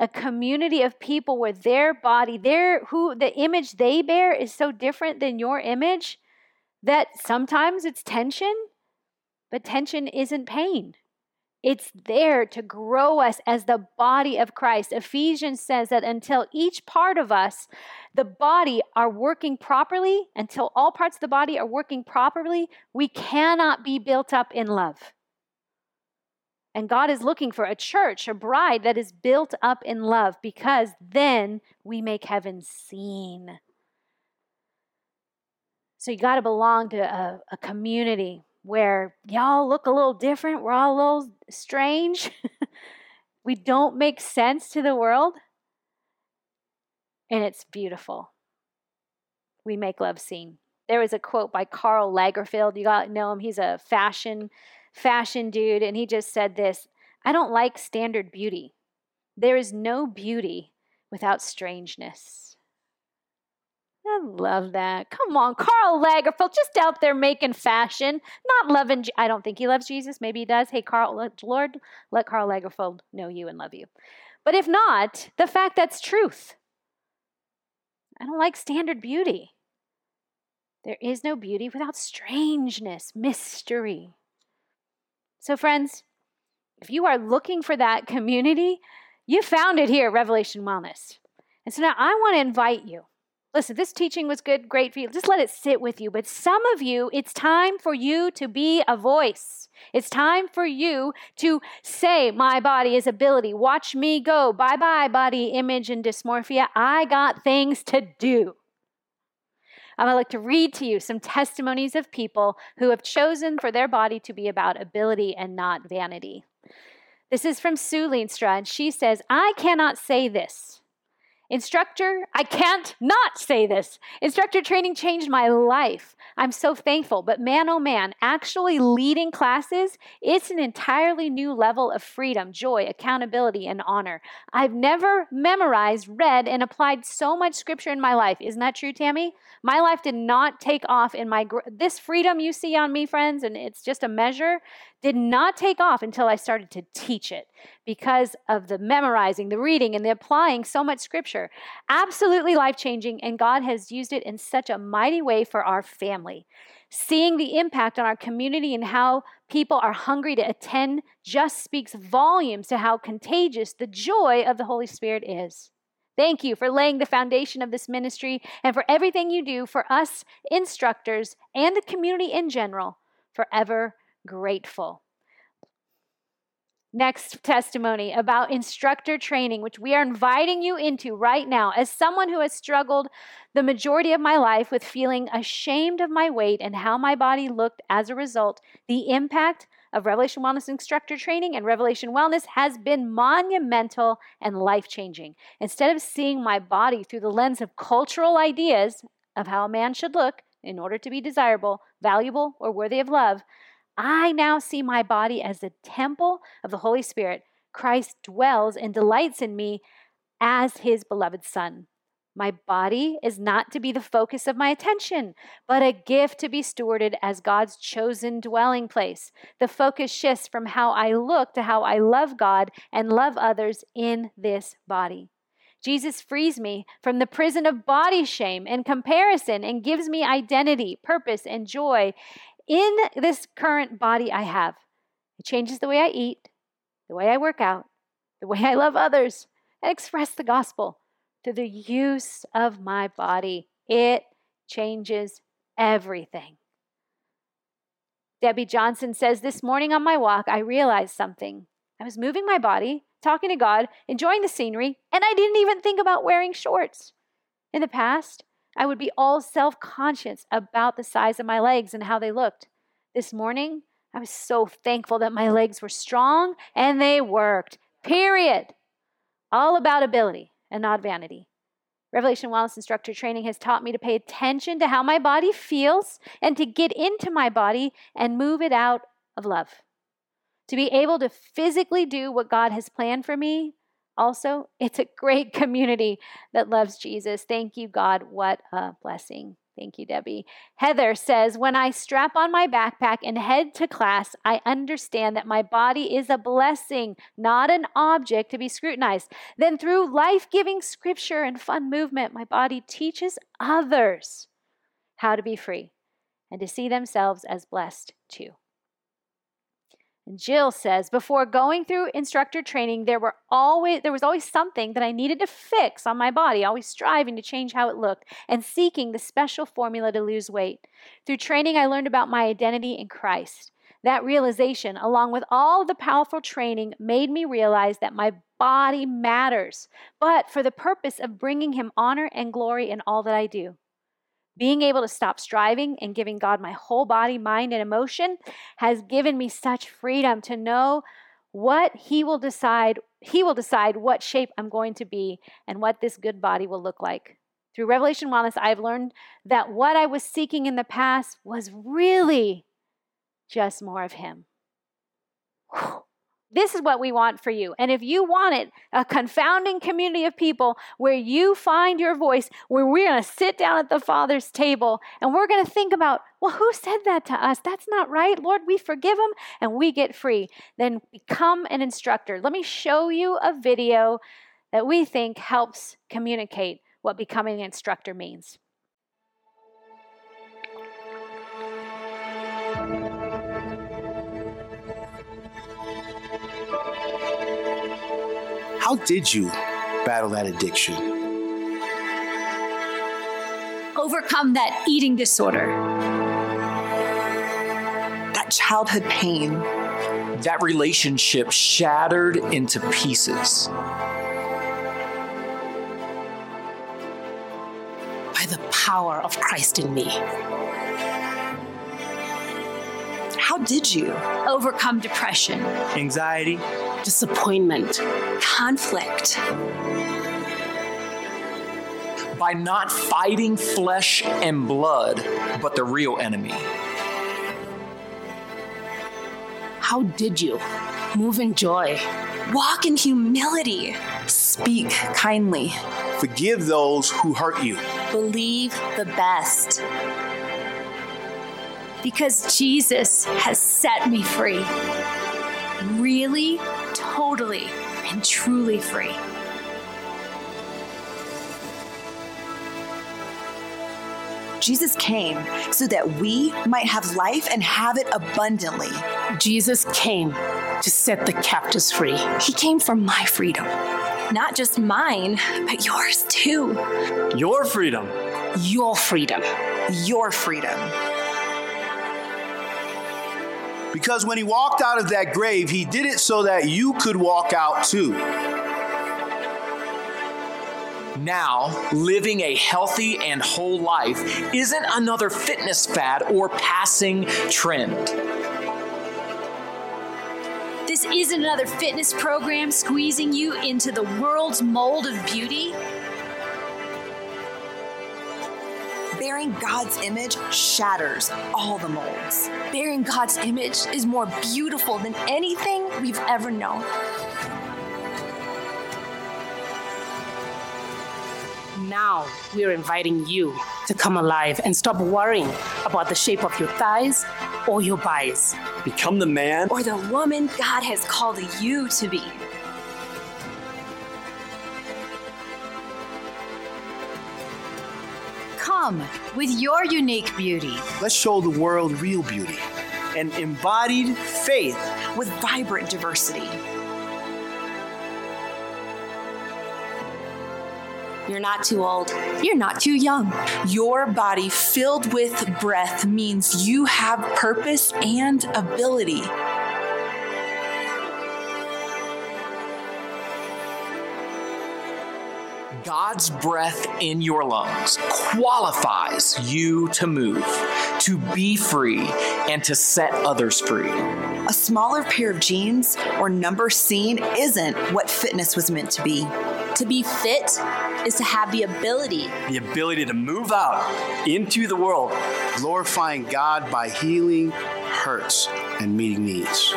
a community of people where their body, their who the image they bear is so different than your image that sometimes it's tension, but tension isn't pain. It's there to grow us as the body of Christ. Ephesians says that until each part of us, the body, are working properly, until all parts of the body are working properly, we cannot be built up in love. And God is looking for a church, a bride that is built up in love because then we make heaven seen. So you got to belong to a, a, community where y'all look a little different. We're all a little strange. we don't make sense to the world. And it's beautiful. We make love seen. There was a quote by Karl Lagerfeld. You got to know him. He's a fashion fashion dude, and he just said this I don't like standard beauty. There is no beauty without strangeness. I love that. Come on, Karl Lagerfeld, just out there making fashion, not loving. I don't think he loves Jesus. Maybe he does. Hey, Karl, Lord, let Karl Lagerfeld know you and love you. But if not, the fact that's truth. I don't like standard beauty. There is no beauty without strangeness, mystery. So, friends, if you are looking for that community, you found it here, Revelation Wellness. And so now I want to invite you. Listen, this teaching was good, great for you. Just let it sit with you. But some of you, it's time for you to be a voice. It's time for you to say, My body is ability. Watch me go. Bye bye, body image and dysmorphia. I got things to do. I'd like to read to you some testimonies of people who have chosen for their body to be about ability and not vanity. This is from Sue Leenstra, and she says, I cannot say this. Instructor, I can't not say this. Instructor training changed my life. I'm so thankful. But man, oh man, actually leading classes, it's an entirely new level of freedom, joy, accountability, and honor. I've never memorized, read, and applied so much scripture in my life. Isn't that true, Tammy? My life did not take off in my, this freedom you see on me, friends, and it's just a measure, did not take off until I started to teach it because of the memorizing, the reading, and the applying so much scripture. Absolutely life changing, and God has used it in such a mighty way for our family. Seeing the impact on our community and how people are hungry to attend just speaks volumes to how contagious the joy of the Holy Spirit is. Thank you for laying the foundation of this ministry and for everything you do for us instructors and the community in general. Forever grateful. Next testimony about instructor training, which we are inviting you into right now. As someone who has struggled the majority of my life with feeling ashamed of my weight and how my body looked as a result, the impact of Revelation Wellness Instructor Training and Revelation Wellness has been monumental and life changing. Instead of seeing my body through the lens of cultural ideas of how a man should look in order to be desirable, valuable, or worthy of love, I now see my body as the temple of the Holy Spirit. Christ dwells and delights in me as his beloved Son. My body is not to be the focus of my attention, but a gift to be stewarded as God's chosen dwelling place. The focus shifts from how I look to how I love God and love others in this body. Jesus frees me from the prison of body shame and comparison and gives me identity, purpose, and joy in this current body I have. It changes the way I eat, the way I work out, the way I love others, and express the gospel through the use of my body. It changes everything. Debbie Johnson says, This morning on my walk, I realized something. I was moving my body, talking to God, enjoying the scenery, and I didn't even think about wearing shorts. In the past, I would be all self conscious about the size of my legs and how they looked. This morning, I was so thankful that my legs were strong and they worked. Period. All about ability and not vanity. Revelation Wellness Instructor Training has taught me to pay attention to how my body feels and to get into my body and move it out of love. To be able to physically do what God has planned for me also, it's a great community that loves Jesus. Thank you, God. What a blessing. Thank you, Debbie. Heather says, When I strap on my backpack and head to class, I understand that my body is a blessing, not an object to be scrutinized. Then, through life giving scripture and fun movement, my body teaches others how to be free and to see themselves as blessed too. Jill says, before going through instructor training, there were always there was always something that I needed to fix on my body, always striving to change how it looked and seeking the special formula to lose weight. Through training, I learned about my identity in Christ. That realization, along with all the powerful training, made me realize that my body matters, but for the purpose of bringing him honor and glory in all that I do. Being able to stop striving and giving God my whole body, mind, and emotion has given me such freedom to know what He will decide. He will decide what shape I'm going to be and what this good body will look like. Through Revelation Wellness, I've learned that what I was seeking in the past was really just more of Him. Whew. This is what we want for you. And if you want it, a confounding community of people where you find your voice, where we're going to sit down at the Father's table and we're going to think about, well, who said that to us? That's not right. Lord, we forgive them and we get free. Then become an instructor. Let me show you a video that we think helps communicate what becoming an instructor means. How did you battle that addiction? Overcome that eating disorder, that childhood pain, that relationship shattered into pieces. By the power of Christ in me. How did you overcome depression, anxiety, disappointment, conflict. By not fighting flesh and blood, but the real enemy. How did you move in joy? Walk in humility. Speak kindly. Forgive those who hurt you. Believe the best. Because Jesus has set me free. Really totally and truly free. Jesus came so that we might have life and have it abundantly. Jesus came to set the captives free. He came for my freedom. Not just mine, but yours too. Your freedom. Your freedom. Your freedom. Because when he walked out of that grave, he did it so that you could walk out too. Now, living a healthy and whole life isn't another fitness fad or passing trend. This isn't another fitness program squeezing you into the world's mold of beauty. Bearing God's image shatters all the molds. Bearing God's image is more beautiful than anything we've ever known. Now we're inviting you to come alive and stop worrying about the shape of your thighs or your buys. Become the man Or the woman God has called you to be. Come with your unique beauty. Let's show the world real beauty. and embodied faith. with vibrant diversity. You're not too old. You're not too young. Your body filled with breath means you have purpose and ability. God's breath in your lungs qualifies you to move, to be free, and to set others free. A smaller pair of jeans or number seen isn't what fitness was meant to be. To be fit is to have the ability The ability to move out into the world. Glorifying God by healing hurts and meeting needs.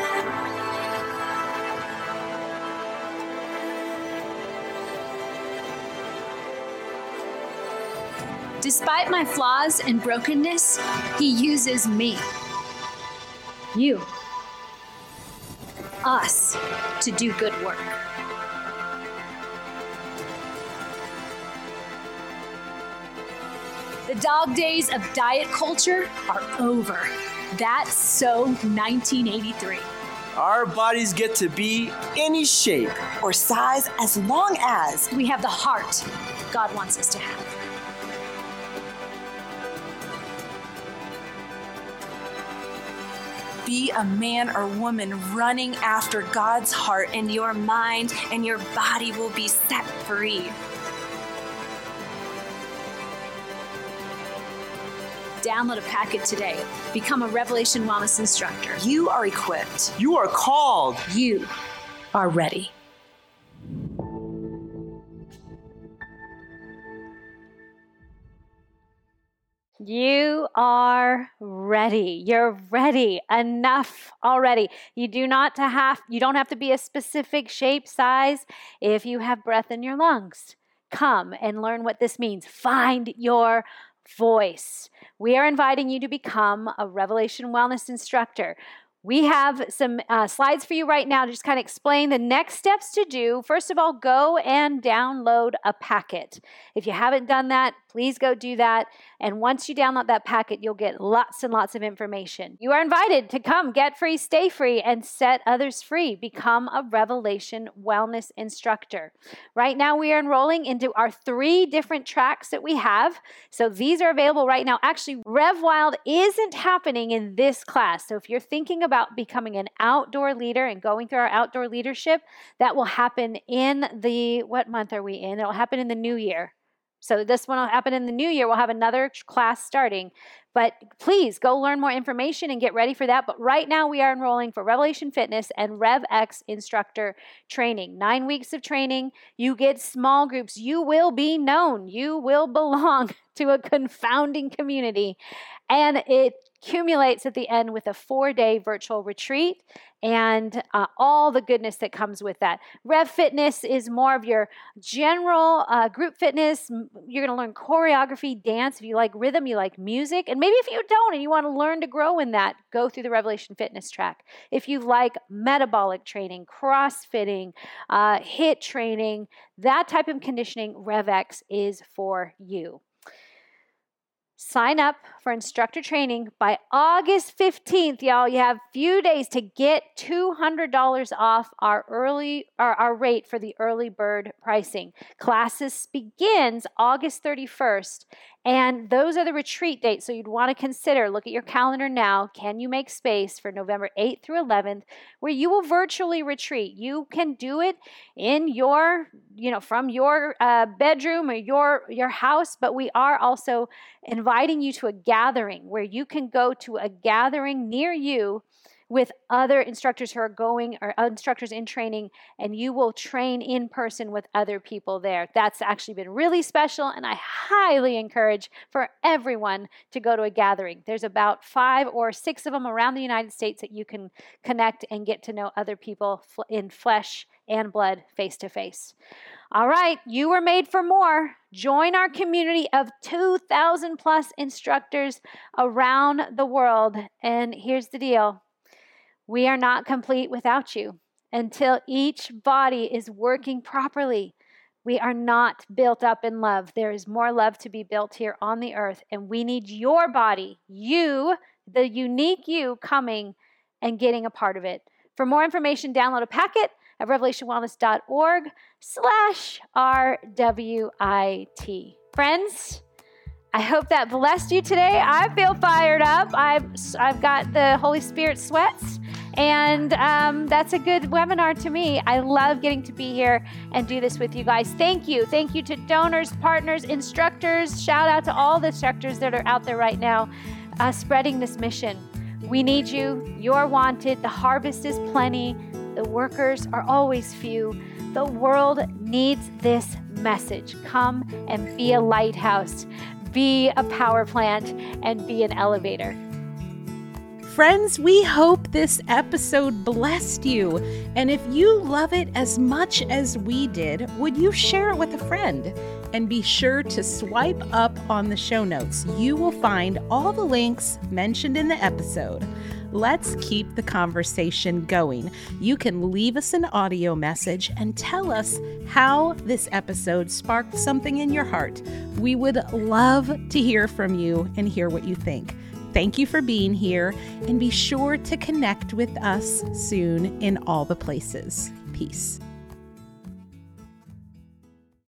Despite my flaws and brokenness, He uses me, you, us, to do good work. The dog days of diet culture are over. That's so 1983. Our bodies get to be any shape. Or size as long as We have the heart God wants us to have. Be a man or woman running after God's heart. and your mind and your body will be set free. Download a packet today. Become a Revelation Wellness instructor. You are equipped. You are called. You are ready. You are ready. You're ready. Enough already. You do not to have you don't have to be a specific shape, size if you have breath in your lungs. Come and learn what this means. Find your voice. We are inviting you to become a Revelation Wellness instructor. We have some uh, slides for you right now to just kind of explain the next steps to do. First of all, go and download a packet. If you haven't done that, please go do that. And once you download that packet, you'll get lots and lots of information. You are invited to come get free, stay free, and set others free. Become a Revelation Wellness instructor. Right now, we are enrolling into our three different tracks that we have. So these are available right now. Actually, Rev Wild isn't happening in this class. So if you're thinking about becoming an outdoor leader and going through our outdoor leadership, that will happen in the, what month are we in? It'll happen in the new year. So this one will happen in the new year. We'll have another class starting. But please go learn more information and get ready for that. But right now we are enrolling for Revelation Fitness and RevX instructor training. Nine weeks of training. You get small groups. You will be known. You will belong to a confounding community. And it accumulates at the end with a four day virtual retreat and uh, all the goodness that comes with that. Rev Fitness is more of your general uh, group fitness. You're going to learn choreography, dance. If you like rhythm, you like music. And maybe if you don't and you want to learn to grow in that, go through the Revelation Fitness track. If you like metabolic training, crossfitting, uh, HIIT training, that type of conditioning, RevX is for you. Sign up for instructor training by August 15th, y'all. You have few days to get $200 off our early our, our rate for the early bird pricing. Classes begins August 31st and those are the retreat dates. So you'd want to consider look at your calendar now. Can you make space for November 8th through 11th where you will virtually retreat? You can do it in your, you know, from your uh, bedroom or your your house, but we are also inviting you to a gathering where you can go to a gathering near you with other instructors who are going or uh, instructors in training, and you will train in person with other people there. That's actually been really special, and I highly encourage for everyone to go to a gathering. There's about five or six of them around the United States that you can connect and get to know other people in flesh and blood face to face. All right, you were made for more. Join our community of 2,000 plus instructors around the world. And here's the deal we are not complete without you. Until each body is working properly, we are not built up in love. There is more love to be built here on the earth, and we need your body, you, the unique you, coming and getting a part of it. For more information, download a packet at revelationwellness.org slash RWIT. Friends, I hope that blessed you today. I feel fired up. I've, I've got the Holy Spirit sweats. And um, that's a good webinar to me. I love getting to be here and do this with you guys. Thank you. Thank you to donors, partners, instructors. Shout out to all the instructors that are out there right now uh, spreading this mission. We need you. You're wanted. The harvest is plenty. The workers are always few. The world needs this message. Come and be a lighthouse, be a power plant, and be an elevator. Friends, we hope this episode blessed you. And if you love it as much as we did, would you share it with a friend? And be sure to swipe up on the show notes. You will find all the links mentioned in the episode. Let's keep the conversation going. You can leave us an audio message and tell us how this episode sparked something in your heart. We would love to hear from you and hear what you think. Thank you for being here, and be sure to connect with us soon in all the places. Peace.